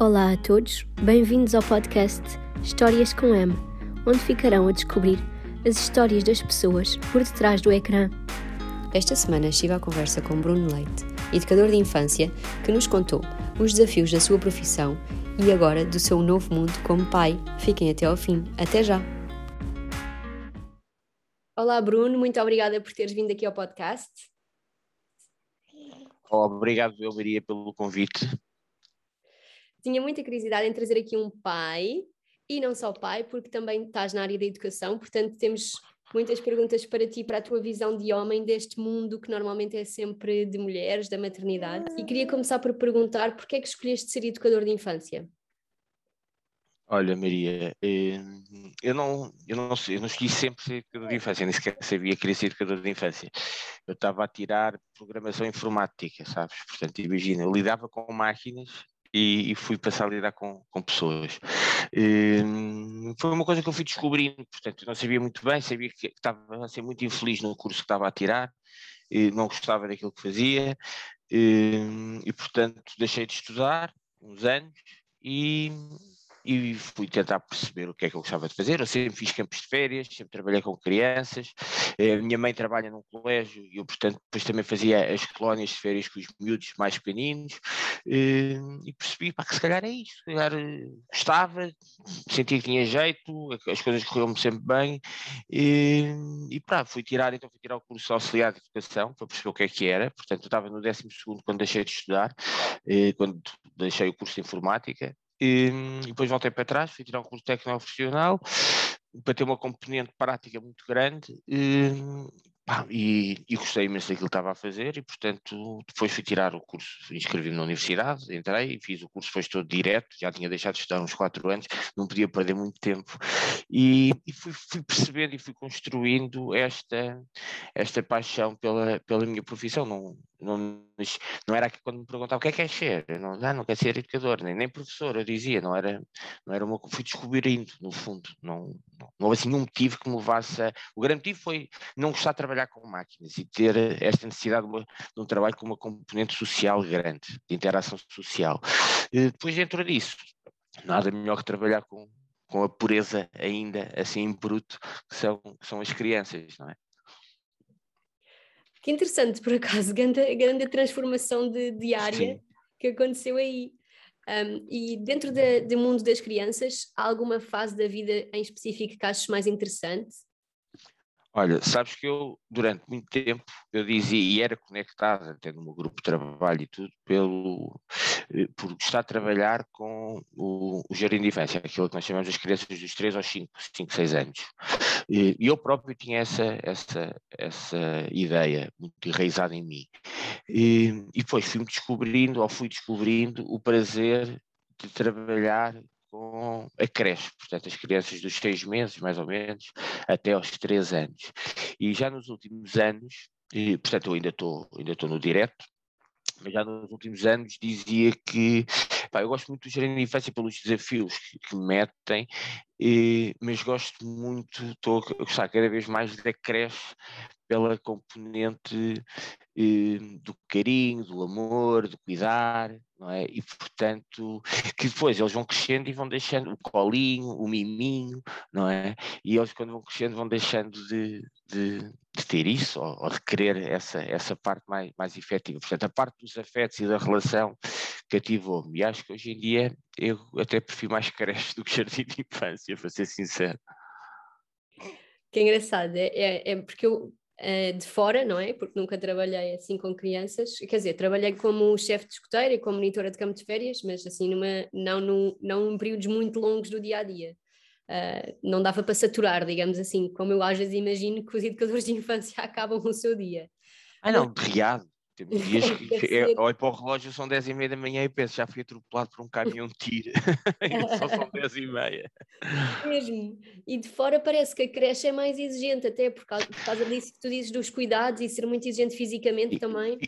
Olá a todos, bem-vindos ao podcast Histórias com M, onde ficarão a descobrir as histórias das pessoas por detrás do ecrã. Esta semana estive à conversa com Bruno Leite, educador de infância, que nos contou os desafios da sua profissão e agora do seu novo mundo como pai. Fiquem até ao fim. Até já! Olá, Bruno, muito obrigada por teres vindo aqui ao podcast. Obrigado, eu, Maria, pelo convite tinha muita curiosidade em trazer aqui um pai, e não só pai, porque também estás na área da educação, portanto temos muitas perguntas para ti, para a tua visão de homem deste mundo que normalmente é sempre de mulheres, da maternidade. E queria começar por perguntar porquê é que escolheste ser educador de infância? Olha, Maria, eh, eu não, eu não sei, eu não escolhi sempre ser educador de infância, nem sequer sabia que queria ser educador de infância. Eu estava a tirar programação informática, sabes? Portanto, imagina, eu lidava com máquinas e, e, fui passar a lidar com, com pessoas. Hum, foi uma coisa que eu fui descobrindo, portanto, não sabia muito bem, sabia que estava a ser muito infeliz no curso que estava a tirar, não gostava daquilo que fazia, e, e portanto deixei de estudar uns anos e, e fui tentar perceber o que é que eu gostava de fazer. Eu sempre fiz campos de férias, sempre trabalhei com crianças. Eh, a minha mãe trabalha num colégio e eu, portanto, depois também fazia as colónias de férias com os miúdos mais pequeninos eh, e percebi pá, que se calhar é isto. Se calhar eh, gostava, sentia que tinha jeito, as coisas corriam-me sempre bem e, e pá, fui tirar, então fui tirar o curso auxiliar de educação para perceber o que é que era. Portanto, eu estava no 12 quando deixei de estudar, quando deixei o curso de informática e, depois voltei para trás, fui tirar um curso técnico profissional para ter uma componente prática muito grande e, Pá, e, e, gostei imenso daquilo que estava a fazer e, portanto, depois fui tirar o curso, inscrevi-me na universidade, entrei, fiz o curso, foi todo direto, já tinha deixado de estudar uns quatro anos, não podia perder muito tempo. E, e fui, fui, percebendo e fui construindo esta, esta paixão pela, pela minha profissão, não, não, não era quando me perguntavam o que é que quer ser, eu não, não, não quero ser educador, nem, nem professor, eu dizia, não era, não era uma fui descobrindo, no fundo, não, não, não houve assim nenhum motivo que me levasse a, o grande motivo foi não gostar de trabalhar com máquinas e ter esta necessidade de, uma, de um trabalho com uma componente social grande, de interação social. E depois, dentro disso, nada melhor que trabalhar com, com a pureza ainda assim em bruto, que são, que são as crianças, não é? Que interessante, por acaso, grande, grande transformação de, diária que aconteceu aí. Um, e dentro de, do mundo das crianças, há alguma fase da vida em específico que achas mais interessante? Olha, sabes que eu, durante muito tempo, eu dizia, e era conectado até no meu grupo de trabalho e tudo, pelo, eh, por gostar de trabalhar com o, o jardim de infância, aquilo que nós chamamos as crianças dos 3 aos 5, 5 6 anos. E eu próprio tinha essa, essa, essa ideia muito enraizada em mim. E, e depois fui-me descobrindo, ou fui descobrindo, o prazer de trabalhar com a creche, portanto, as crianças dos seis meses, mais ou menos, até aos três anos. E já nos últimos anos, e, portanto, eu ainda estou ainda no direto, mas já nos últimos anos dizia que pá, eu gosto muito do Jardim de Infância pelos desafios que, que metem, e, mas gosto muito, estou a gostar cada vez mais da creche pela componente eh, do carinho, do amor, do cuidar, não é? E portanto, que depois eles vão crescendo e vão deixando o colinho, o miminho, não é? E eles quando vão crescendo vão deixando de, de, de ter isso ou, ou, de querer essa, essa parte mais, mais efetiva. Portanto, a parte dos afetos e da relação cativou-me. E acho que hoje em dia eu até prefiro mais creche do que jardim de infância, para ser sincero. Que engraçado, é, é, é porque eu uh, de fora, não é? Porque nunca trabalhei assim com crianças. Quer dizer, trabalhei como chefe de escoteira e como monitora de campo de férias, mas assim, numa, não, num, não em períodos muito longos do dia a dia. Uh, não dava para saturar, digamos assim, como eu às vezes imagino que os educadores de infância acabam o seu dia. Ah, não, de riado. Temos dias que olho para o relógio, são 10 e meia da manhã e penso, já fui atropelado por um caminhão de tiro. só são 10 e meia. Mesmo. E de fora parece que a creche é mais exigente, até por causa, por causa disso que tu dizes dos cuidados e ser muito exigente fisicamente e, também.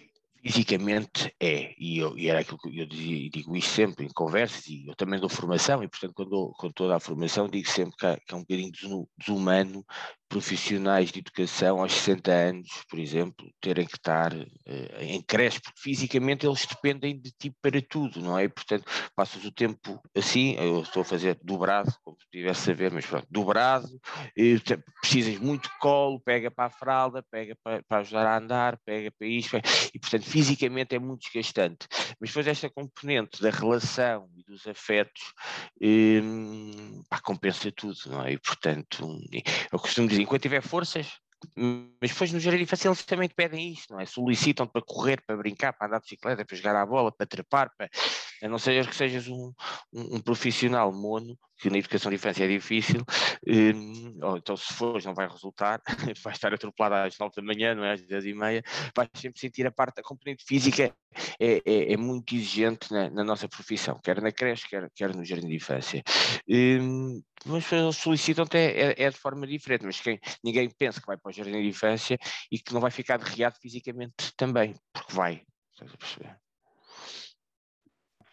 Fisicamente é, e, eu, e era aquilo que eu dizia, digo isto sempre em conversas, e eu também dou formação, e portanto quando, quando estou a dar formação digo sempre que, que é um bocadinho desumano profissionais de educação aos 60 anos, por exemplo, terem que estar uh, em creche, porque fisicamente eles dependem de ti para tudo, não é? Portanto, passas o tempo assim, eu estou a fazer dobrado, como se tivesse a ver, mas pronto, dobrado, precisas muito de colo, pega para a fralda, pega para, para ajudar a andar, pega para isto, e portanto, fisicamente é muito desgastante. Mas depois esta componente da relação e dos afetos, um, pá, compensa tudo, não é? E portanto, eu costumo enquanto tiver forças, mas depois no jardim eles também pedem isto, não é? Solicitam-te para correr, para brincar, para andar de bicicleta, para jogar à bola, para trepar, para... a não ser que sejas um, um, um profissional mono, que na educação de infância é difícil, um, ou então se fores não vai resultar, vais estar atropelado às 9 da manhã, não é? às 10 e meia, vais sempre sentir a parte, a componente física é, é, é muito exigente na, na, nossa profissão, quer na creche, quer, quer no jardim de infância. Um, mas eles solicitam-te é, é, é, de forma diferente, mas quem, ninguém pensa que vai para o jardim de infância e que não vai ficar derriado fisicamente também, porque vai. Estás a perceber?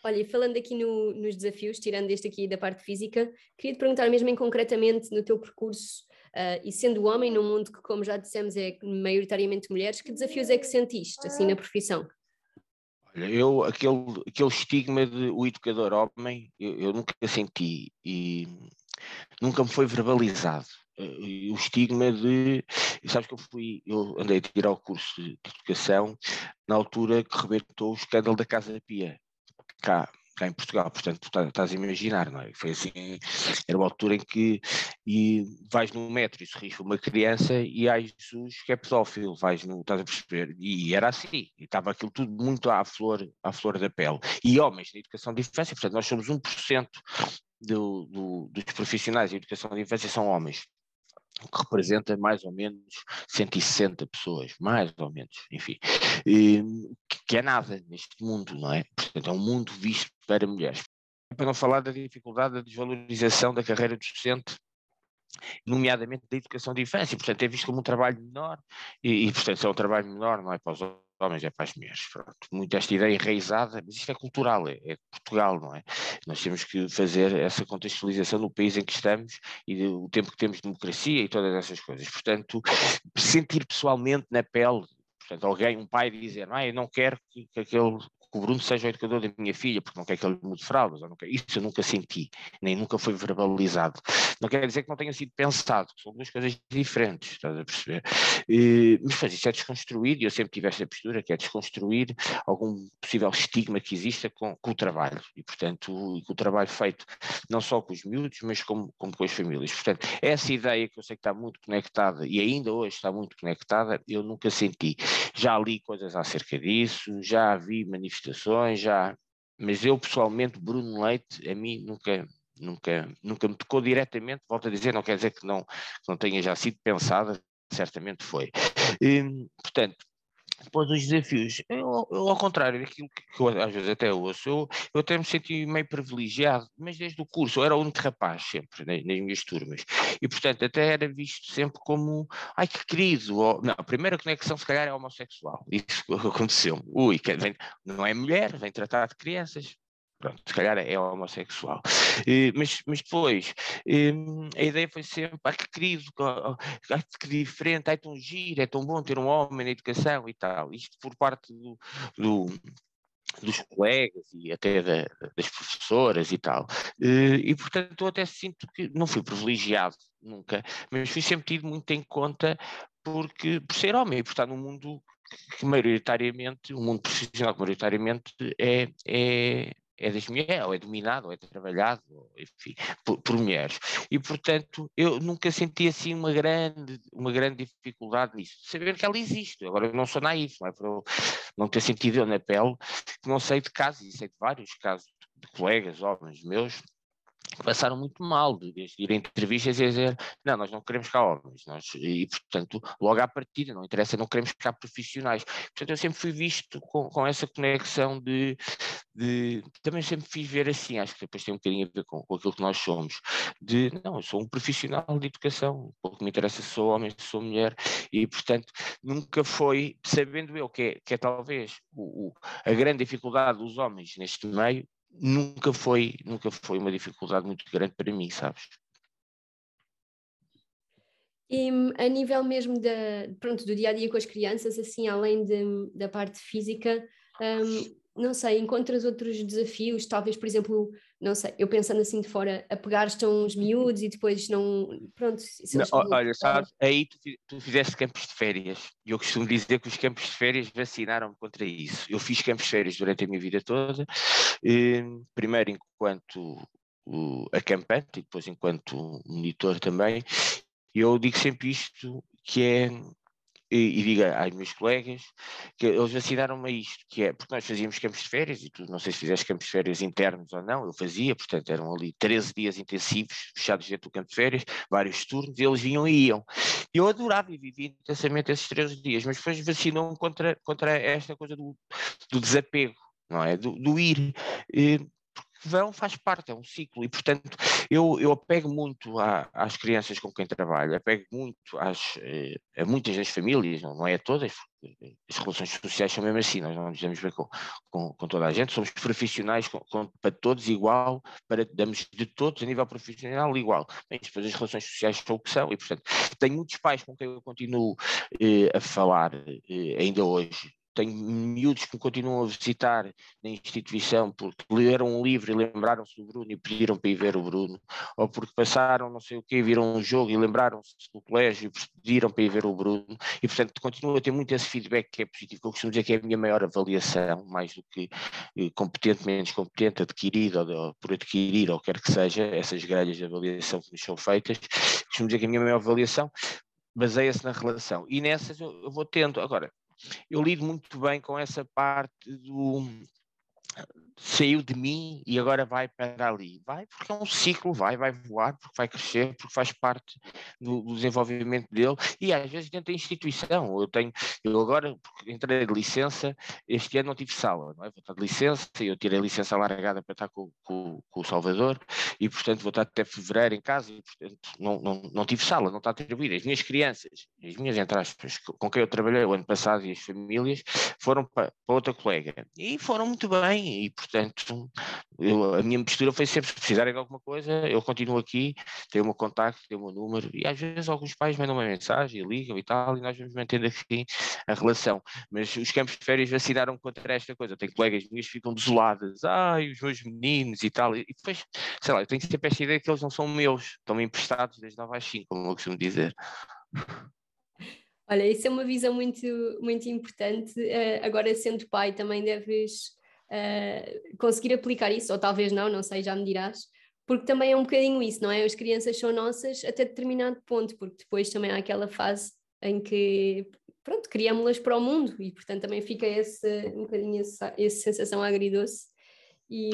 Olha, e falando aqui no, nos desafios, tirando este aqui da parte física, queria te perguntar mesmo em concretamente no teu percurso, uh, e sendo homem num mundo que, como já dissemos, é maioritariamente mulheres, que desafios é que sentiste, assim, na profissão? Olha, eu, aquele, aquele estigma de o educador homem, eu, eu nunca senti e nunca me foi verbalizado uh, o estigma de. Sabes que eu fui, eu andei a tirar o curso de educação na altura que rebentou o escândalo da Casa Pia cá, cá em Portugal, portanto estás a imaginar, não é? Foi assim, era uma altura em que e vais no metro e sorris uma criança e ai Jesus que é pedófilo, vais no, estás a perceber? E era assim, e estava aquilo tudo muito à flor, à flor da pele. E homens na educação de infância, portanto nós somos 1% do, do, dos profissionais de educação de infância são homens que representa mais ou menos 160 pessoas, mais ou menos, enfim, que é nada neste mundo, não é? Portanto, é um mundo visto para mulheres. Para não falar da dificuldade da desvalorização da carreira docente nomeadamente da educação de infância, portanto é visto como um trabalho menor e, e portanto é um trabalho menor, não é para os homens, é para as mulheres. Pronto. Muito esta ideia enraizada, mas isto é cultural, é, é Portugal, não é? Nós temos que fazer essa contextualização no país em que estamos e o tempo que temos de democracia e todas essas coisas. Portanto, sentir pessoalmente na pele Portanto, alguém, um pai dizer, ah, eu não quero que, que aquele que o Bruno seja o educador da minha filha, porque não quer que ele mude fraldas, isso eu nunca senti, nem nunca foi verbalizado. Não quer dizer que não tenha sido pensado, são duas coisas diferentes, estás a perceber? E, mas faz isso é desconstruir, e eu sempre tive esta postura, que é desconstruir algum possível estigma que exista com, com o trabalho, e portanto, o, o trabalho feito não só com os miúdos, mas como, como com as famílias. Portanto, essa ideia que eu sei que está muito conectada, e ainda hoje está muito conectada, eu nunca senti. Já li coisas acerca disso, já vi manifestações manifestações, já, mas eu pessoalmente, Bruno Leite, a mim nunca, nunca, nunca me tocou diretamente, volto a dizer, não quer dizer que não, que não tenha já sido pensada, certamente foi. E, hum, portanto, depois dos desafios, eu, eu, ao contrário daquilo que eu às vezes até ouço, eu, eu até me senti meio privilegiado, mas desde o curso, eu era o único rapaz sempre nas, nas minhas turmas, e portanto até era visto sempre como, ai que querido, ou, não, a primeira conexão se calhar é homossexual, isso aconteceu, ui, vem, não é mulher, vem tratar de crianças, Pronto, se calhar é homossexual. mas, mas depois, a ideia foi sempre, ah, que querido, ah, que diferente, é tão giro, é tão bom ter um homem na educação e tal. Isto por parte do, do dos colegas e até da, das professoras e tal. E, portanto, eu até sinto que não fui privilegiado nunca, mas fui sempre tido muito em conta porque, por ser homem e por estar num mundo que maioritariamente, o mundo profissional que maioritariamente é, é, é das mulheres, ou é dominado, ou é trabalhado, enfim, por, por, mulheres. E, portanto, eu nunca senti assim uma grande, uma grande dificuldade nisso, saber que ela existe. Agora, eu não sou naif, não é para eu não ter sentido eu na pele, que não sei de casos, e sei de vários casos de colegas, homens meus, passaram muito mal, de, de ir a entrevistas e dizer, não, nós não queremos cá homens, nós, e portanto, logo à partida, não interessa, não queremos cá profissionais. Portanto, eu sempre fui visto com, com essa conexão de, de, também sempre fiz ver assim, acho que depois tem um bocadinho a ver com, com aquilo que nós somos, de, não, eu sou um profissional de educação, o que me interessa se sou homem, se sou mulher, e portanto, nunca foi, sabendo eu que é, que é talvez o, o, a grande dificuldade dos homens neste meio, nunca foi, nunca foi uma dificuldade muito grande para mim, sabes? E a nível mesmo da, pronto, do dia a dia com as crianças, assim, além de, da parte física, um, não sei, encontras outros desafios, talvez, por exemplo, não sei, eu pensando assim de fora, a pegar-te uns miúdos e depois não. Pronto. Não, olha, sabes, aí tu, tu fizeste campos de férias. E eu costumo dizer que os campos de férias vacinaram-me contra isso. Eu fiz campos de férias durante a minha vida toda, eh, primeiro enquanto o, acampante e depois enquanto monitor também. E eu digo sempre isto, que é e, e diga aos meus colegas que eles vacinaram-me a isto, que é porque nós fazíamos campos de férias, e tu não sei se fizeste campos de férias internos ou não, eu fazia, portanto eram ali 13 dias intensivos, fechados dentro do campo de férias, vários turnos, e eles vinham e iam. Eu adorava e vivia intensamente esses 13 dias, mas depois vacinou-me contra, contra esta coisa do, do desapego, não é? Do, do ir. E, vão faz parte, é um ciclo, e portanto eu, eu apego muito à, às crianças com quem trabalho, apego muito às, eh, a muitas das famílias, não, não é a todas, as relações sociais são mesmo assim, nós não damos bem com, com, com, toda a gente, somos profissionais com, com, para todos igual, para, damos de todos a nível profissional igual, Bem, depois as relações sociais são o que são, e portanto tenho muitos pais com quem eu continuo eh, a falar eh, ainda hoje, tenho miúdos que me continuam a visitar na instituição porque leram um livro e lembraram-se do Bruno e pediram para ir ver o Bruno, ou porque passaram não sei o quê, viram um jogo e lembraram-se do colégio e pediram para ir ver o Bruno, e portanto continuo a ter muito esse feedback que é positivo, que eu costumo dizer que é a minha maior avaliação, mais do que eh, competente, menos competente, adquirido ou, por adquirir, ou quer que seja, essas grelhas de avaliação que nos são feitas, costumo dizer que a minha maior avaliação baseia-se na relação. E nessas eu vou tendo. Agora, eu lido muito bem com essa parte do saiu de mim e agora vai para ali. Vai porque é um ciclo, vai, vai voar, porque vai crescer, porque faz parte do, do desenvolvimento dele e às vezes dentro da instituição. Eu tenho, eu agora entrei de licença, este ano não tive sala, não é? Vou estar de licença, eu tirei licença largada para estar com, com, com o Salvador e portanto vou estar até fevereiro em casa e portanto não, não, não tive sala, não está atribuída. As minhas crianças, as minhas entre aspas, com quem eu trabalhei o ano passado e as famílias foram para, para outra colega e foram muito bem e portanto Portanto, eu, a minha postura foi sempre, se precisarem de alguma coisa, eu continuo aqui, tenho o meu contacto, tenho o meu número, e às vezes alguns pais mandam uma mensagem, ligam e tal, e nós vamos mantendo aqui a relação. Mas os campos de férias vacinaram contra esta coisa. Tenho colegas minhas que ficam desoladas, ai, os meus meninos e tal, e depois, sei lá, eu tenho sempre esta ideia que eles não são meus, estão-me emprestados desde 9 às 5, como eu costumo dizer. Olha, isso é uma visão muito, muito importante. Uh, agora, sendo pai, também deves uh, conseguir aplicar isso, ou talvez não, não sei, já me dirás, porque também é um bocadinho isso, não é? As crianças são nossas até determinado ponto, porque depois também há aquela fase em que, pronto, criámos-las para o mundo e, portanto, também fica esse, um bocadinho essa, essa sensação agridoce. E,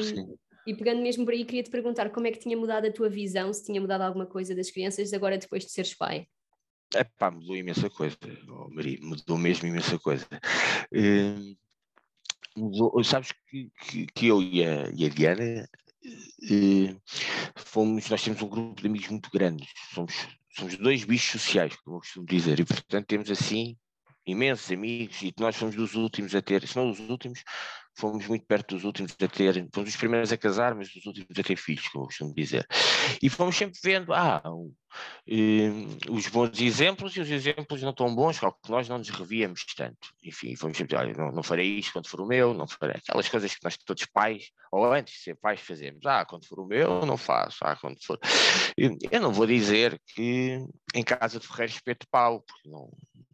e pegando mesmo por aí, queria-te perguntar como é que tinha mudado a tua visão, se tinha mudado alguma coisa das crianças agora depois de seres pai. É pá, mudou imensa coisa, oh, Maria, mudou mesmo imensa coisa. Uh, sabes que, que, que eu e a, e a Diana eh, fomos, nós temos um grupo de amigos muito grande, somos, somos dois bichos sociais, como eu costumo dizer, e portanto temos assim imensos amigos e nós fomos dos últimos a ter, se não os últimos, fomos muito perto dos últimos a ter, fomos os primeiros a casar, mas dos últimos a ter filhos, como eu costumo dizer. E fomos sempre vendo, ah, os bons exemplos e os exemplos não tão bons, que nós não nos revíamos tanto. Enfim, fomos sempre, olha, não, não farei isto quando for o meu, não farei aquelas coisas que nós todos pais, ou antes de ser pais, fazemos. Ah, quando for o meu, não faço. Ah, quando for. Eu não vou dizer que em casa de Ferreira espeto pau, porque não,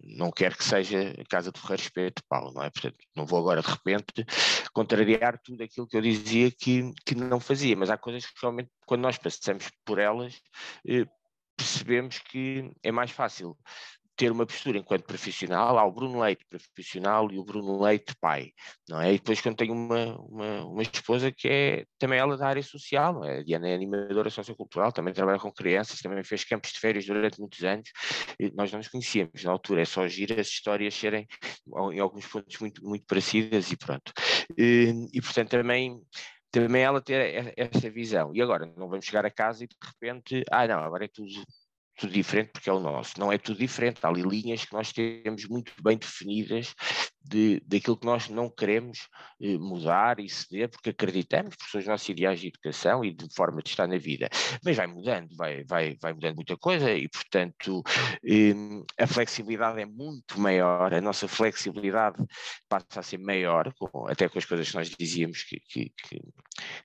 não quero que seja casa de Ferreira espeto pau, não é? Portanto, não vou agora de repente contrariar tudo aquilo que eu dizia que, que não fazia, mas há coisas que realmente, quando nós passamos por elas, eh, percebemos que é mais fácil ter uma postura enquanto profissional, há o Bruno Leite profissional e o Bruno Leite pai, não é? E depois quando tenho uma, uma, uma esposa que é também ela da área social, não é? A Diana é animadora sociocultural, também trabalha com crianças, também fez campos de férias durante muitos anos, nós não nos conhecíamos na altura, é só gira as histórias serem em alguns pontos muito, muito parecidas e pronto. E, e portanto também também ela ter essa visão. E agora, não vamos chegar a casa e de repente, ah, não, agora é tudo tudo diferente porque é o nosso. Não é tudo diferente, há ali linhas que nós temos muito bem definidas de, daquilo que nós não queremos eh, mudar e ceder, porque acreditamos, porque são os nossos ideais de educação e de forma de estar na vida. Mas vai mudando, vai, vai, vai mudando muita coisa e, portanto, eh, a flexibilidade é muito maior, a nossa flexibilidade passa a ser maior, até com as coisas que nós dizíamos que, que, que,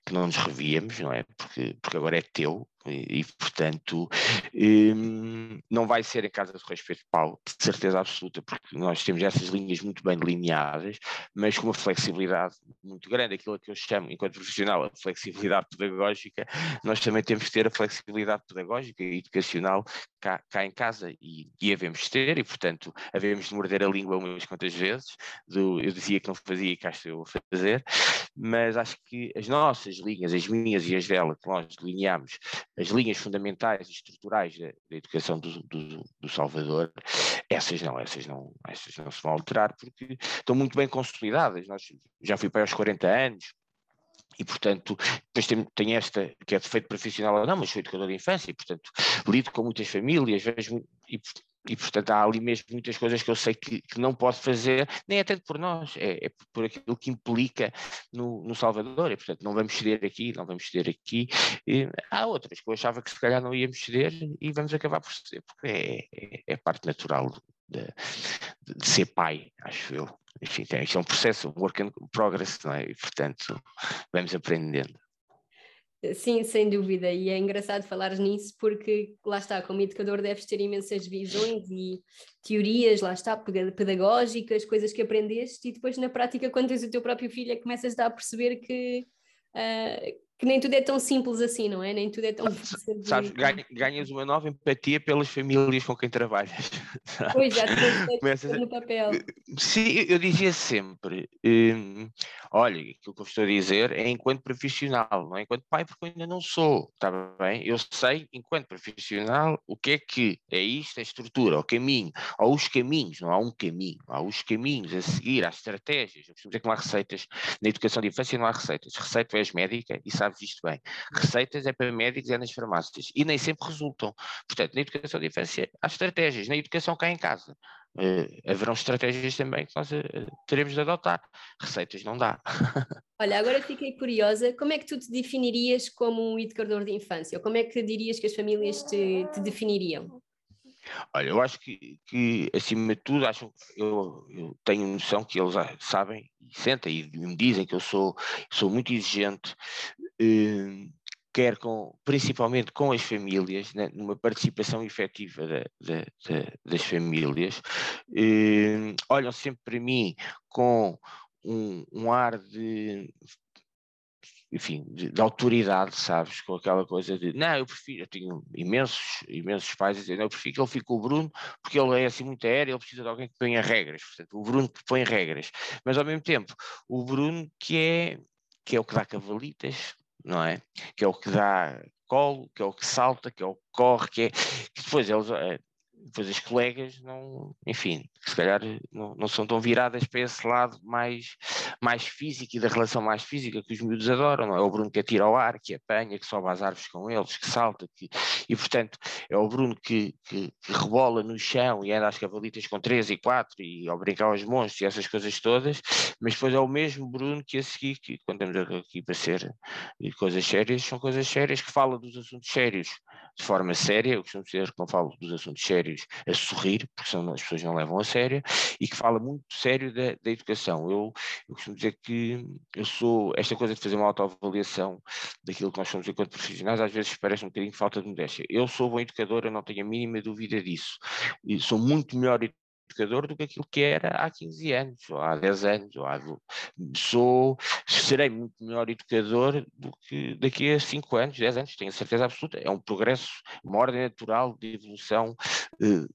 que não nos revíamos, não é? Porque, porque agora é teu, e, e, portanto, um, não vai ser em casa de respeito Paulo, de certeza absoluta, porque nós temos essas linhas muito bem delineadas, mas com uma flexibilidade muito grande, aquilo que eu chamo, enquanto profissional, a flexibilidade pedagógica, nós também temos que ter a flexibilidade pedagógica e educacional cá, cá em casa, e, e havemos de ter, e portanto, havemos de morder a língua umas quantas vezes, do, eu dizia que não fazia e cá estou a fazer, mas acho que as nossas linhas, as minhas e as dela, que nós delineamos, as linhas fundamentais e estruturais da, da educação do, do, do, Salvador, essas não, essas não, essas não se vão alterar porque estão muito bem consolidadas. Nós já fui para aos 40 anos, e, portanto, depois tem, tem, esta, que é defeito profissional ou não, mas sou educador de infância, e, portanto, lido com muitas famílias, vejo, e, e, portanto, há ali mesmo muitas coisas que eu sei que, que não posso fazer, nem é tanto por nós, é, é por aquilo que implica no, no, Salvador, e, portanto, não vamos ceder aqui, não vamos ceder aqui. E há outras que eu achava que se calhar não íamos ceder e vamos acabar por ceder, porque é, é, é parte natural de, de, ser pai, acho eu. Enfim, isto é um processo, um work in progress, não é? E, portanto, vamos aprendendo. Sim, sem dúvida, e é engraçado falar nisso porque lá está, como educador deves ter imensas visões e teorias, lá está, pedagógicas, coisas que aprendeste e depois na prática quando tens o teu próprio filho é começas a perceber que, uh, que nem tudo é tão simples assim, não é? Nem tudo é tão fácil. Sabes, ganhas uma nova empatia pelas famílias com quem trabalhas. Pois, já Começas no papel. Sim, eu dizia sempre, hum, olha, aquilo que eu estou a dizer é enquanto profissional, não é enquanto pai, porque eu ainda não sou, está bem? Eu sei, enquanto profissional, o que é que é isto, a estrutura, o caminho, ou os caminhos, não há um caminho, há os caminhos a seguir, há estratégias. Eu costumo dizer que não há receitas, na educação de infância não há receitas. Receita és médica e sabes isto bem. Receitas é para médicos, é nas farmácias, e nem sempre resultam. Portanto, na educação de infância há estratégias, na educação cá em casa. Uh, haverão estratégias também que nós uh, teremos de adotar. Receitas não dá. Olha, agora fiquei curiosa, como é que tu te definirias como um educador de infância? Ou como é que dirias que as famílias te, te definiriam? Olha, eu acho que, que acima de tudo, acho, eu, eu tenho noção que eles sabem e sentem e me dizem que eu sou, sou muito exigente, quer com, principalmente com as famílias, né, numa participação efetiva da, da, da, das famílias, eh, olham sempre para mim com um, um ar de enfim, de, de, autoridade, sabes? Com aquela coisa de, não, eu prefiro, eu tenho imensos, imensos pais a dizer, não, eu prefiro que ele fique com o Bruno, porque ele é assim muito aéreo, ele precisa de alguém que ponha regras, portanto, o Bruno que põe regras, mas ao mesmo tempo, o Bruno que é, que é o que dá cavalitas, não é? Que é o que dá colo, que é o que salta, que é o que corre, que é, que depois eles, eh, depois as colegas não, enfim, se calhar não, não, são tão viradas para esse lado mais, mais físico e da relação mais física que os miúdos adoram, não é? O Bruno que atira ao ar, que apanha, que sobe às árvores com eles, que salta, que, e portanto é o Bruno que, que, que, rebola no chão e anda às cavalitas com 3 e 4 e ao brincar aos monstros e essas coisas todas, mas depois é o mesmo Bruno que a seguir, que quando estamos aqui para ser coisas sérias, são coisas sérias que fala dos assuntos sérios de forma séria, eu costumo dizer que não falo dos assuntos sérios a sorrir, porque são, as pessoas não levam a sério, e que fala muito sério da, da educação. Eu, eu costumo dizer que eu sou, esta coisa de fazer uma autoavaliação daquilo que nós somos enquanto profissionais, às vezes parece um bocadinho falta de modéstia. Eu sou bom educador, eu não tenho a mínima dúvida disso. E sou muito melhor educador do que aquilo que era há 15 anos, ou há 10 anos, ou há... Sou, serei muito melhor educador do que daqui a 5 anos, 10 anos, tenho certeza absoluta. É um progresso, uma ordem natural de evolução uh,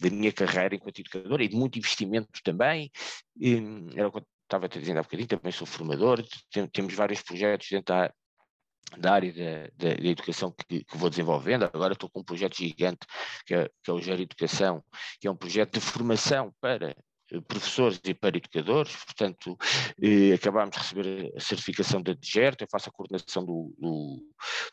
da minha carreira enquanto educador e de muito investimento também. era o que estava a dizendo há bocadinho, também sou formador, temos vários projetos dentro da, da área da, educação que, que, vou desenvolvendo. Agora estou com um projeto gigante que é, que é o Gero Educação, que é um projeto de formação para professores e para educadores, portanto, eh, acabámos de receber a certificação da DGERT, eu faço a coordenação do, do,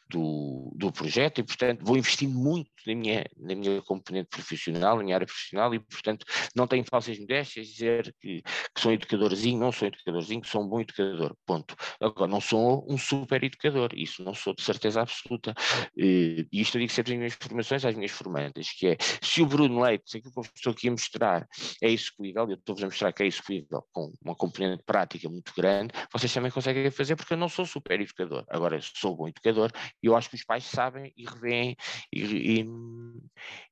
do, do projeto e, portanto, vou investindo muito na minha, na minha componente profissional, na minha área profissional e, portanto, não tenho falsas modéstias dizer que, que sou educadorzinho, não sou educadorzinho, sou um bom educador, ponto. Agora, não sou um super educador, isso não sou de certeza absoluta. E isto eu digo sempre nas minhas formações às minhas formandas, que é, se o Bruno Leite, aquilo que eu estou aqui a mostrar é execuível, eu estou-vos a mostrar que é execuível com uma componente prática muito grande, vocês também conseguem fazer porque eu não sou super educador. Agora, sou bom educador e eu acho que os pais sabem e revêem, e, e,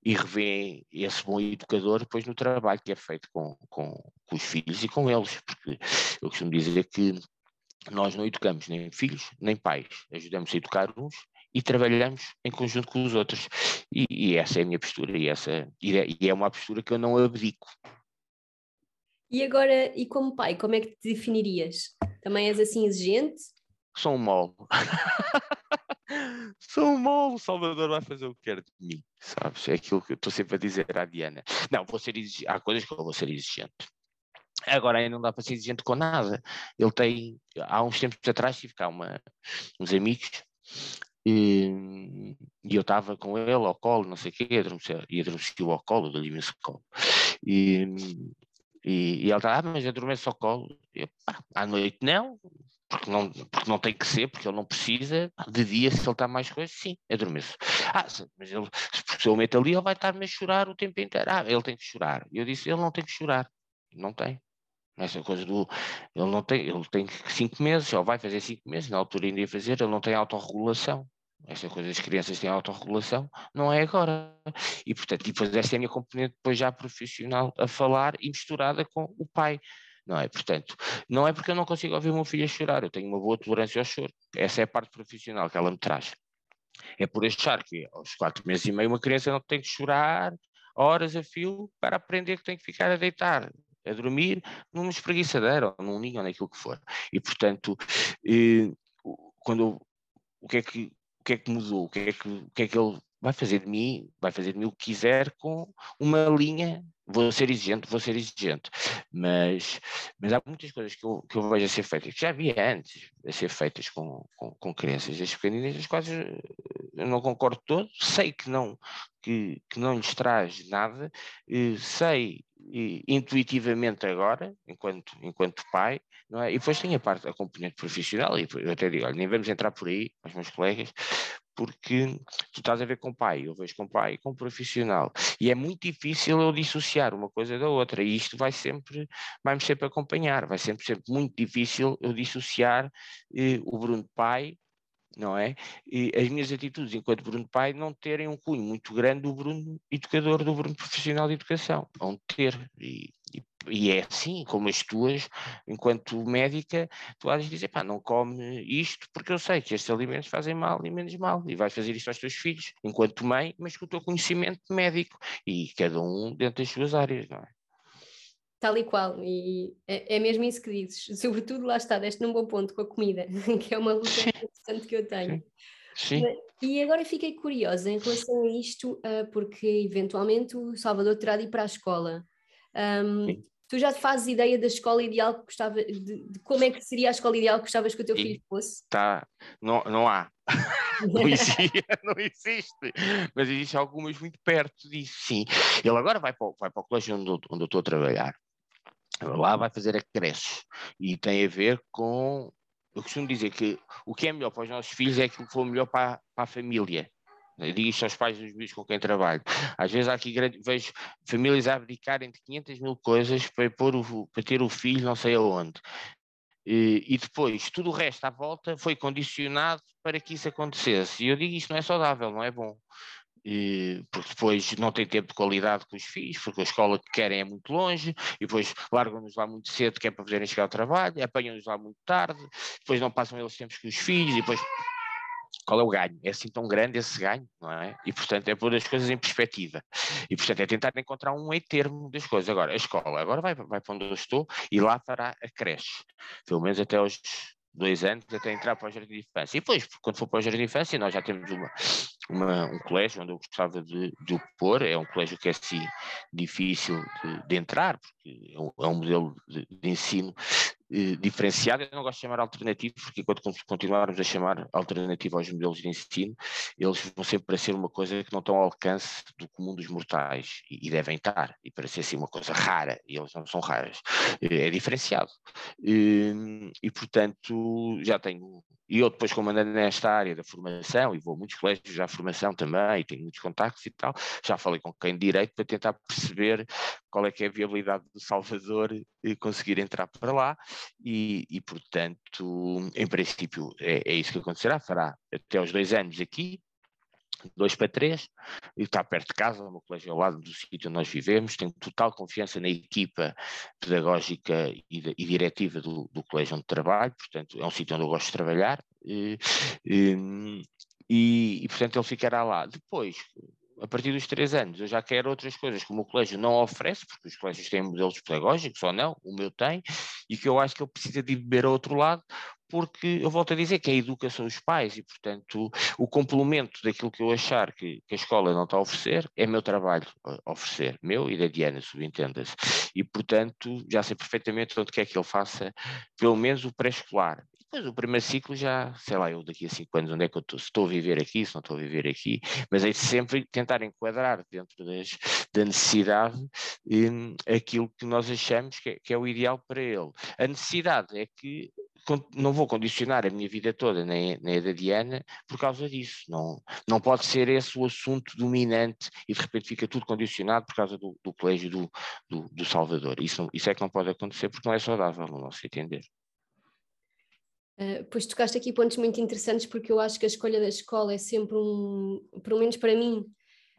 e revêem esse bom educador depois no trabalho que é feito com, com, com os filhos e com eles, porque eu costumo dizer que nós não educamos nem filhos nem pais, ajudamos a educar uns e trabalhamos em conjunto com os outros. E, e essa é a minha postura, e, essa, e é, e é uma postura que eu não abdico. E agora, e como pai, como é que te definirias? Também és assim exigente? Sou um mole. Sou um mole, o Salvador vai fazer o que quer de mim, sabes? É aquilo que eu estou sempre a dizer à Diana. Não, vou ser exigente. Há coisas que eu vou ser exigente. Agora aí não dá para ser exigente com nada. Ele tem, há uns tempos atrás tive cá uma, uns amigos e, e eu estava com ele ao colo, não sei o quê, e adormeci-o ao colo, imenso colo. E, e, e ele estava, ah, mas adormece ao colo. Eu, ah, à noite não, porque não, porque não tem que ser, porque ele não precisa, de dia, se ele está mais coisa, sim, adormeço. Ah, mas ele, se eu meto ali, ele vai estar-me a chorar o tempo inteiro. Ah, ele tem que chorar. Eu disse, ele não tem que chorar. Não tem. Essa coisa do. Ele não tem, ele tem cinco meses, ele vai fazer cinco meses, na altura ainda ia fazer, ele não tem autorregulação. Esta coisa das crianças têm autorregulação, não é agora. E, portanto, depois essa é a minha componente depois já profissional a falar e misturada com o pai não é? Portanto, não é porque eu não consigo ouvir o meu filho a chorar, eu tenho uma boa tolerância ao choro. Essa é a parte profissional que ela me traz. É por achar que aos quatro meses e meio uma criança não tem que chorar horas a fio para aprender que tem que ficar a deitar, a dormir numa espreguiçadeira ou num ninho ou naquilo que for. E, portanto, eh, quando, o, que é que, o que é que mudou? O que é que, o que é que ele vai fazer de mim, vai fazer de mim o que quiser com uma linha vou ser exigente, vou ser exigente, mas, mas há muitas coisas que eu, que eu vejo a ser feitas, que já havia antes a ser feitas com, com, com crianças, as pequeninas, as quais eu não concordo todo, sei que não, que, que não lhes traz nada, sei intuitivamente agora, enquanto, enquanto pai, não é? e depois tem a parte, a componente profissional, e eu até digo, olha, nem vamos entrar por aí, os meus colegas, porque tu estás a ver com pai, eu vejo com pai, com profissional, e é muito difícil eu dissociar uma coisa da outra, e isto vai sempre, vai-me sempre acompanhar, vai sempre, sempre muito difícil eu dissociar eh, o Bruno pai, não é? E as minhas atitudes enquanto Bruno pai não terem um cunho muito grande do Bruno educador, do Bruno profissional de educação, vão ter, e, e e é assim, como as tuas, enquanto médica, tu de dizer, pá, não come isto porque eu sei que estes alimentos fazem mal e menos mal, e vais fazer isto aos teus filhos, enquanto mãe, mas com o teu conhecimento médico, e cada um dentro das suas áreas, não é? Tal e qual, e é, é mesmo isso que dizes, sobretudo lá está, deste num bom ponto com a comida, que é uma luta interessante que eu tenho. Sim. Sim. E agora fiquei curiosa em relação a isto, uh, porque eventualmente o Salvador terá de ir para a escola. Um, tu já te fazes ideia da escola ideal que gostava, de, de, como é que seria a escola ideal que gostavas que o teu filho fosse? Tá, não, não há. não, existe, não existe, mas existe algumas muito perto disso, sim. Ele agora vai para, vai para o colégio onde, onde eu estou a trabalhar. Lá vai fazer a creche e tem a ver com. Eu costumo dizer que o que é melhor para os nossos filhos é aquilo que for melhor para, para a família. Digo isto aos pais dos meus com quem trabalho. Às vezes há aqui vejo famílias a abdicarem de 500 mil coisas para, pôr o, para ter o filho não sei aonde. E, e, depois tudo o resto à volta foi condicionado para que isso acontecesse. E eu digo isto não é saudável, não é bom. E, porque depois não tem tempo de qualidade com os filhos, porque a escola que querem é muito longe, e depois largam-nos lá muito cedo, que é para poderem chegar ao trabalho, apanham-nos lá muito tarde, depois não passam eles tempos com os filhos, e depois qual é o ganho? É assim tão grande esse ganho, não é? E portanto é pôr as coisas em perspectiva. E portanto é tentar encontrar um meio termo das coisas. Agora, a escola agora vai, vai para onde eu estou e lá fará a creche. Pelo menos até aos dois anos até entrar para o jardim de infância. E depois, quando for para o jardim de infância, nós já temos uma, uma, um colégio onde eu gostava de, de o pôr. É um colégio que é assim difícil de, de entrar, porque é um, é um modelo de, de ensino eh, diferenciado, eu não gosto de chamar alternativo, porque enquanto continuarmos a chamar alternativo aos modelos de ensino, eles vão sempre parecer uma coisa que não estão ao alcance do comum dos mortais, e, devem estar, e parecer assim uma coisa rara, e eles não são raras, é diferenciado. E, e portanto, já tenho e eu depois, como ando nesta área da formação, e vou a muitos colégios já formação também, e tenho muitos contactos e tal, já falei com quem de direito para tentar perceber qual é que é a viabilidade do Salvador e conseguir entrar para lá, e, e portanto, em princípio, é, é isso que acontecerá, fará até os dois anos aqui, dois para três, e está perto de casa, o meu colégio ao lado do sítio onde nós vivemos, tenho total confiança na equipa pedagógica e, de, e diretiva do, do, colégio onde trabalho, portanto é um sítio onde eu gosto de trabalhar, e, e, e portanto ele ficará lá. Depois, a partir dos três anos, eu já quero outras coisas que o meu colégio não oferece, porque os colégios têm modelos pedagógicos ou não, o meu tem, e que eu acho que ele precisa de beber a outro lado, porque eu volto a dizer que a educação dos pais e, portanto, o complemento daquilo que eu achar que, que a escola não está a oferecer é meu trabalho a oferecer, meu e da Diana, subentenda-se. E, portanto, já sei perfeitamente onde quer que ele faça, pelo menos o pré-escolar. Depois o primeiro ciclo já, sei lá, eu daqui a cinco anos, onde é que eu estou? Se estou a viver aqui, se não estou a viver aqui, mas é sempre tentar enquadrar dentro das, da necessidade um, aquilo que nós achamos que é, que é o ideal para ele. A necessidade é que não vou condicionar a minha vida toda, nem, nem a da Diana, por causa disso. Não, não pode ser esse o assunto dominante e de repente fica tudo condicionado por causa do, do colégio do, do, do Salvador. Isso, isso é que não pode acontecer porque não é saudável, no nosso entender. Uh, pois tocaste aqui pontos muito interessantes porque eu acho que a escolha da escola é sempre um, pelo menos para mim,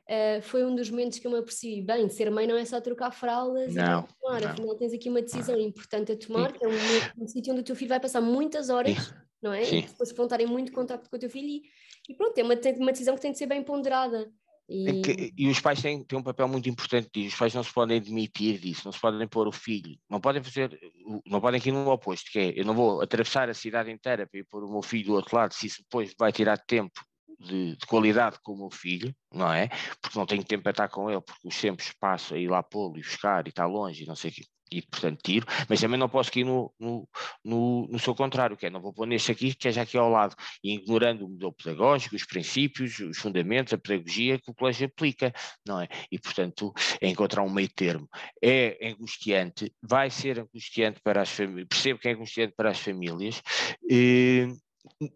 uh, foi um dos momentos que eu me apercebi, bem, ser mãe não é só trocar fraldas não, e tomar, não. afinal tens aqui uma decisão não. importante a tomar, que é um, um, sítio onde o teu filho vai passar muitas horas, Sim. não é? Sim. Depois vão estar em muito contato com o teu filho e, e pronto, é uma, uma decisão que tem de ser bem ponderada. E... Que, e, os pais têm, têm um papel muito importante disso. Os pais não se podem demitir disso, não se podem pôr o filho, não podem fazer, não podem ir no oposto, que é eu não vou atravessar a cidade inteira para ir pôr o meu filho do outro lado, se isso depois vai tirar tempo de, de, qualidade com o meu filho, não é? Porque não tenho tempo para estar com ele, porque os tempos passam a ir lá pô-lo e buscar e está longe e não sei o quê e portanto tiro, mas também não posso ir no, no, no, no seu contrário, que é não vou pôr neste aqui, que é já aqui ao lado, e ignorando o modelo pedagógico, os princípios, os fundamentos, a pedagogia que o colégio aplica, não é? E portanto é encontrar um meio termo. É angustiante, vai ser angustiante para as famílias, percebo que é angustiante para as famílias, e,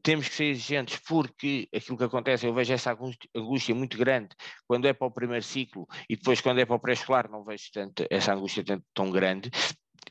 temos que ser exigentes porque aquilo que acontece, eu vejo essa angústia muito grande quando é para o primeiro ciclo e depois quando é para o pré-escolar não vejo tanto, essa angústia tão grande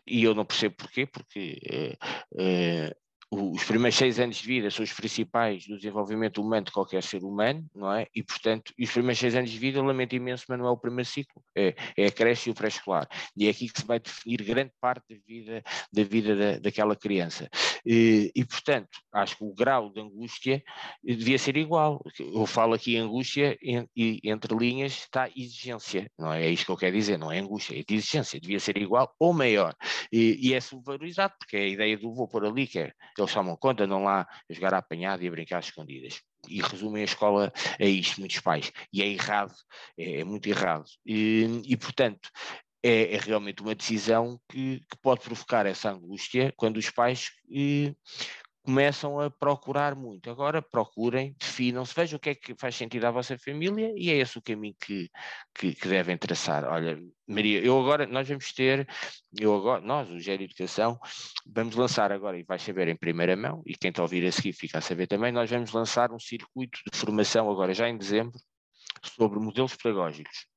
e eu não percebo porquê, porque é, é, os primeiros seis anos de vida são os principais do desenvolvimento humano de qualquer ser humano, não é? E, portanto, os primeiros seis anos de vida, lamento imenso, mas não é o primeiro ciclo, é, é a creche e o pré-escolar. E é aqui que se vai definir grande parte da vida, da vida da, daquela criança. E, e, portanto, acho que o grau de angústia devia ser igual. Eu falo aqui angústia e entre linhas está exigência, não é? É isto que eu quero dizer, não é angústia, é de exigência, devia ser igual ou maior. E, e é subvalorizado, porque é a ideia do vou pôr ali, que é eles tomam conta, andam lá a jogar à apanhada e a brincar às escondidas. E resumem a escola a isto, muitos pais. E é errado, é, é muito errado. E, e portanto, é, é, realmente uma decisão que, que, pode provocar essa angústia quando os pais eh, começam a procurar muito. Agora procurem, definam-se, vejam o que é que faz sentido à vossa família e é esse o caminho que, que, que, devem traçar. Olha, Maria, eu agora, nós vamos ter, eu agora, nós, o Gero Educação, vamos lançar agora, e vais saber em primeira mão, e quem está a ouvir a seguir fica a saber também, nós vamos lançar um circuito de formação agora já em dezembro sobre modelos pedagógicos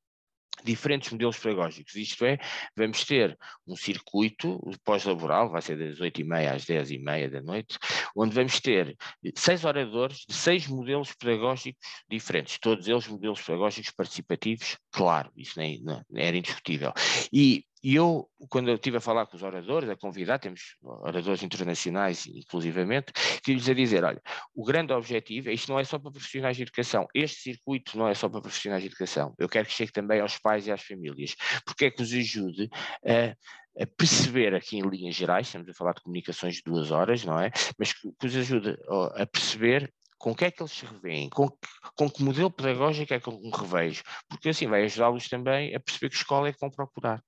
diferentes modelos pedagógicos. Isto é, vamos ter um circuito pós-laboral, vai ser das 8h30 às 10h30 da noite, onde vamos ter seis oradores de seis modelos pedagógicos diferentes, todos eles modelos pedagógicos participativos, claro, isso nem, não, era indiscutível. E e eu, quando eu estive a falar com os oradores, a convidar, temos oradores internacionais, inclusivamente, tive-lhes a dizer: olha, o grande objetivo, isto não é só para profissionais de educação, este circuito não é só para profissionais de educação, eu quero que chegue também aos pais e às famílias, porque é que os ajude a, a perceber aqui em linhas gerais, estamos a falar de comunicações de duas horas, não é? Mas que, que os ajude a perceber com que é que eles se revêem, com, com que modelo pedagógico é que eu me revejo, porque assim vai ajudá-los também a perceber que escola é que vão procurar.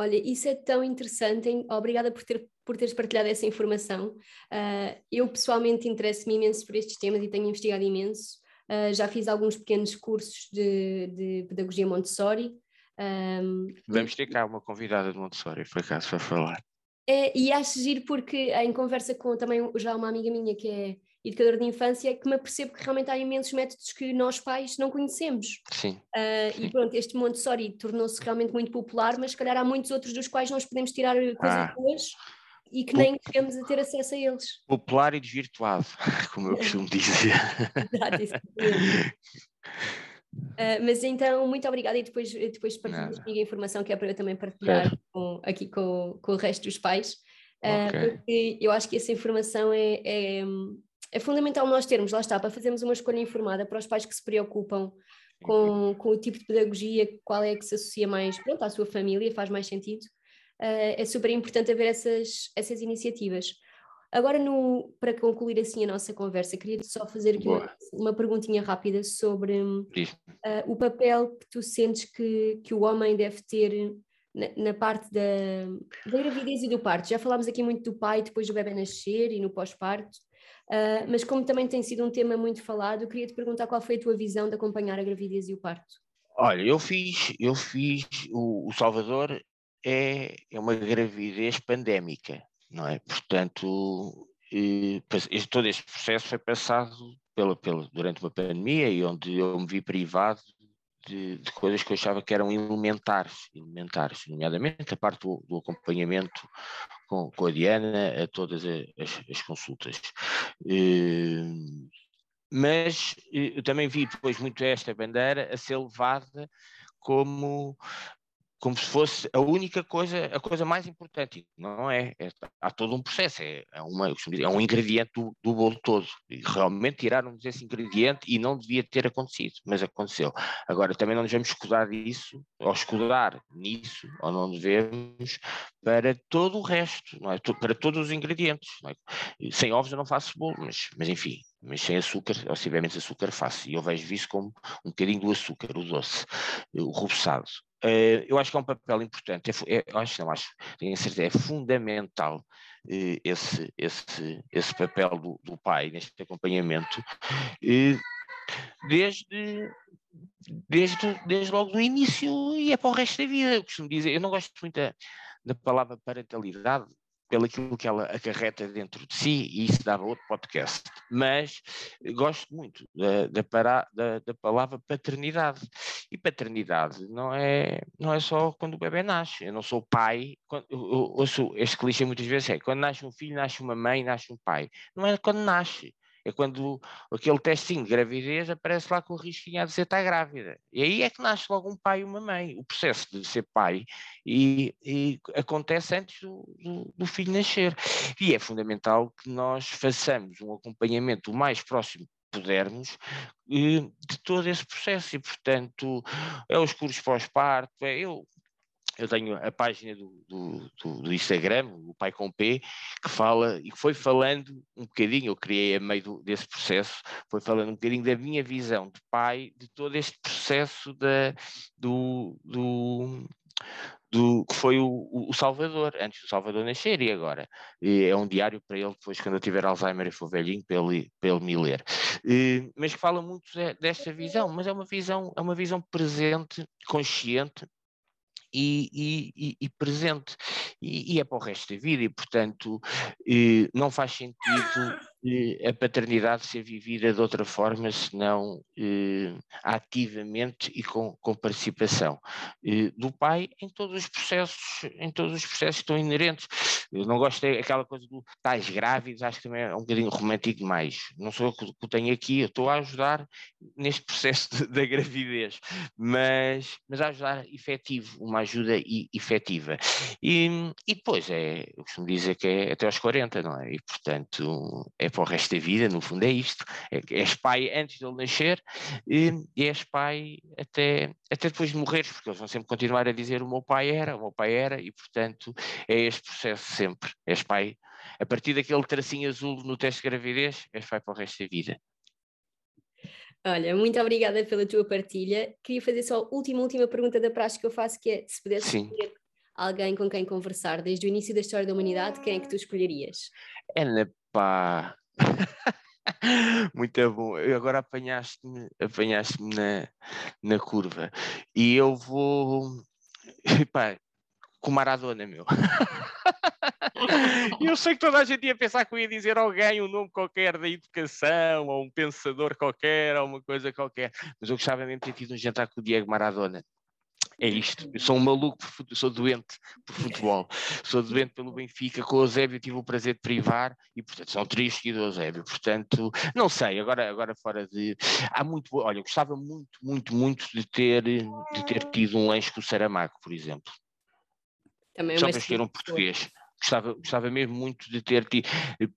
Olha, isso é tão interessante, hein? obrigada por, ter, por teres partilhado essa informação. Uh, eu pessoalmente interesso-me imenso por estes temas e tenho investigado imenso. Uh, já fiz alguns pequenos cursos de, de pedagogia Montessori. Um, Vamos ter cá uma convidada de Montessori, por acaso, para falar. É, e acho giro porque em conversa com também já uma amiga minha que é educadora de infância, que me apercebo que realmente há imensos métodos que nós pais não conhecemos. Sim. Uh, Sim. E pronto, este Montessori tornou-se realmente muito popular, mas se calhar há muitos outros dos quais nós podemos tirar coisas ah. boas e que nem chegamos a ter acesso a eles. Popular e desvirtuado, como eu costumo dizer. Exato, isso Uh, mas então, muito obrigada e depois, depois partilhas comigo a informação que é para eu também partilhar com, aqui com, com o resto dos pais, uh, okay. porque eu acho que essa informação é, é, é fundamental nós termos, lá está, para fazermos uma escolha informada para os pais que se preocupam com, com o tipo de pedagogia, qual é que se associa mais pronto, à sua família, faz mais sentido. Uh, é super importante haver essas, essas iniciativas. Agora, no, para concluir assim a nossa conversa, queria só fazer aqui uma, uma, perguntinha rápida sobre uh, o papel que tu sentes que, que o homem deve ter na, na parte da, da gravidez e do parto. Já falámos aqui muito do pai depois do bebê nascer e no pós-parto, Uh, mas como também tem sido um tema muito falado, eu queria te perguntar qual foi a tua visão de acompanhar a gravidez e o parto. Olha, eu fiz, eu fiz o, o Salvador é, é uma gravidez pandémica, não é? Portanto, e, todo este processo foi passado pela, pela, durante uma pandemia e onde eu me vi privado de, de, coisas que eu achava que eram elementares, elementares nomeadamente a parte do, do acompanhamento com, com, a Diana a todas as, as consultas. Uh, mas eh, eu também vi depois muito esta bandeira a ser levada como como se fosse a única coisa, a coisa mais importante. Não é? é há todo um processo, é, é, uma, é um ingrediente do, do, bolo todo. E realmente tiraram-nos esse ingrediente e não devia ter acontecido, mas aconteceu. Agora, também não nos vamos escudar disso, ou escudar nisso, ou não devemos, para todo o resto, não é? para todos os ingredientes. É? Sem ovos eu não faço bolo, mas, mas enfim, mas sem açúcar, ou se tiver menos açúcar, faço. E eu vejo isso como um bocadinho do açúcar, o doce, o rubeçado. Uh, eu acho que é um papel importante, é, é, acho, não acho, tenho certeza, é fundamental uh, esse, esse, esse papel do, do pai neste acompanhamento, uh, desde, desde, desde logo do início e é para o resto da vida. Eu costumo dizer, eu não gosto muito da, da palavra parentalidade, pelo aquilo que ela acarreta dentro de si, e isso dava outro podcast. Mas gosto muito da, da, para, da, da, palavra paternidade. E paternidade não é, não é só quando o bebê nasce. Eu não sou pai, quando, eu, ouço este clichê muitas vezes, é quando nasce um filho, nasce uma mãe, nasce um pai. Não é quando nasce. É quando aquele testinho de gravidez aparece lá com o risquinho a dizer está grávida. E aí é que nasce logo um pai e uma mãe. O processo de ser pai e, e acontece antes do, do, do, filho nascer. E é fundamental que nós façamos um acompanhamento o mais próximo que pudermos eh, de todo esse processo. E, portanto, é os cursos pós-parto, é eu eu tenho a página do, do, do, do, Instagram, o Pai com P, que fala e que foi falando um bocadinho, eu criei a meio desse processo, foi falando um bocadinho da minha visão de pai, de todo este processo da, do, do, do que foi o, o, Salvador, antes do Salvador nascer e agora. E é um diário para ele, depois, quando eu tiver Alzheimer e for velhinho, para ele, para ele me ler. E, mas que fala muito desta visão, mas é uma visão, é uma visão presente, consciente, e, e, e presente, e, é para o resto da vida, e portanto eh, não faz sentido a paternidade ser vivida de outra forma, senão eh, ativamente e com, com participação eh, do pai em todos os processos, em todos os processos que estão inerentes. Eu não gosto daquela coisa do tais grávidos, acho que também é um bocadinho romântico demais. Não sou eu que, que tenho aqui, eu estou a ajudar neste processo da gravidez, mas, mas a ajudar efetivo, uma ajuda e, efetiva. E, e depois é, eu costumo dizer que é até aos 40, não é? E portanto é para o resto da vida, no fundo é isto. É, és pai antes de ele nascer e, e és pai até, até depois de morreres, porque eles vão sempre continuar a dizer o meu pai era, o meu pai era, e portanto é este processo sempre. És pai, a partir daquele tracinho azul no teste de gravidez, és pai para o resto da vida. Olha, muito obrigada pela tua partilha. Queria fazer só a última, última pergunta da praxe que eu faço, que é se pudesse escolher alguém com quem conversar desde o início da história da humanidade, quem é que tu escolherias? É pá. Muito bom. Agora apanhaste-me apanhaste na, na curva. E eu vou. Pá, com Maradona, meu. eu sei que toda a gente ia pensar que eu ia dizer alguém, um nome qualquer da educação, ou um pensador qualquer, ou uma coisa qualquer, mas eu gostava mesmo de ter tido um jantar com o Diego Maradona. É isto. Eu sou um maluco, por, sou doente por futebol. Sou doente pelo Benfica. Com o Eusébio tive o prazer de privar e, portanto, são tristes do Eusébio. Portanto, não sei, agora, agora fora de. Há muito. Olha, gostava muito, muito, muito de ter, de ter tido um lanche com o Saramago, por exemplo. Também é Só para escolher um português. Gostava, gostava mesmo muito de ter tido.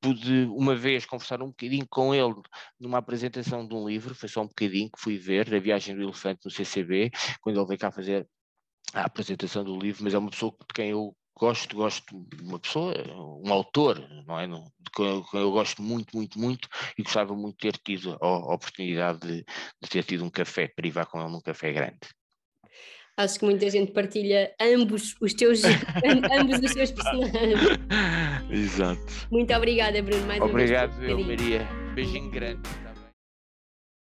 Pude uma vez conversar um bocadinho com ele numa apresentação de um livro, foi só um bocadinho que fui ver, A Viagem do Elefante no CCB, quando ele veio cá fazer a apresentação do livro, mas é uma pessoa de quem eu gosto, gosto uma pessoa, um autor, não é? De quem eu gosto muito, muito, muito e gostava muito de ter tido a, a oportunidade de, de, ter tido um café, privar com ele num café grande. Acho que muita gente partilha ambos os teus, ambos os teus personagens. Exato. Muito obrigada, Bruno. Mais Obrigado, uma vez. Obrigado, Maria. Beijinho grande.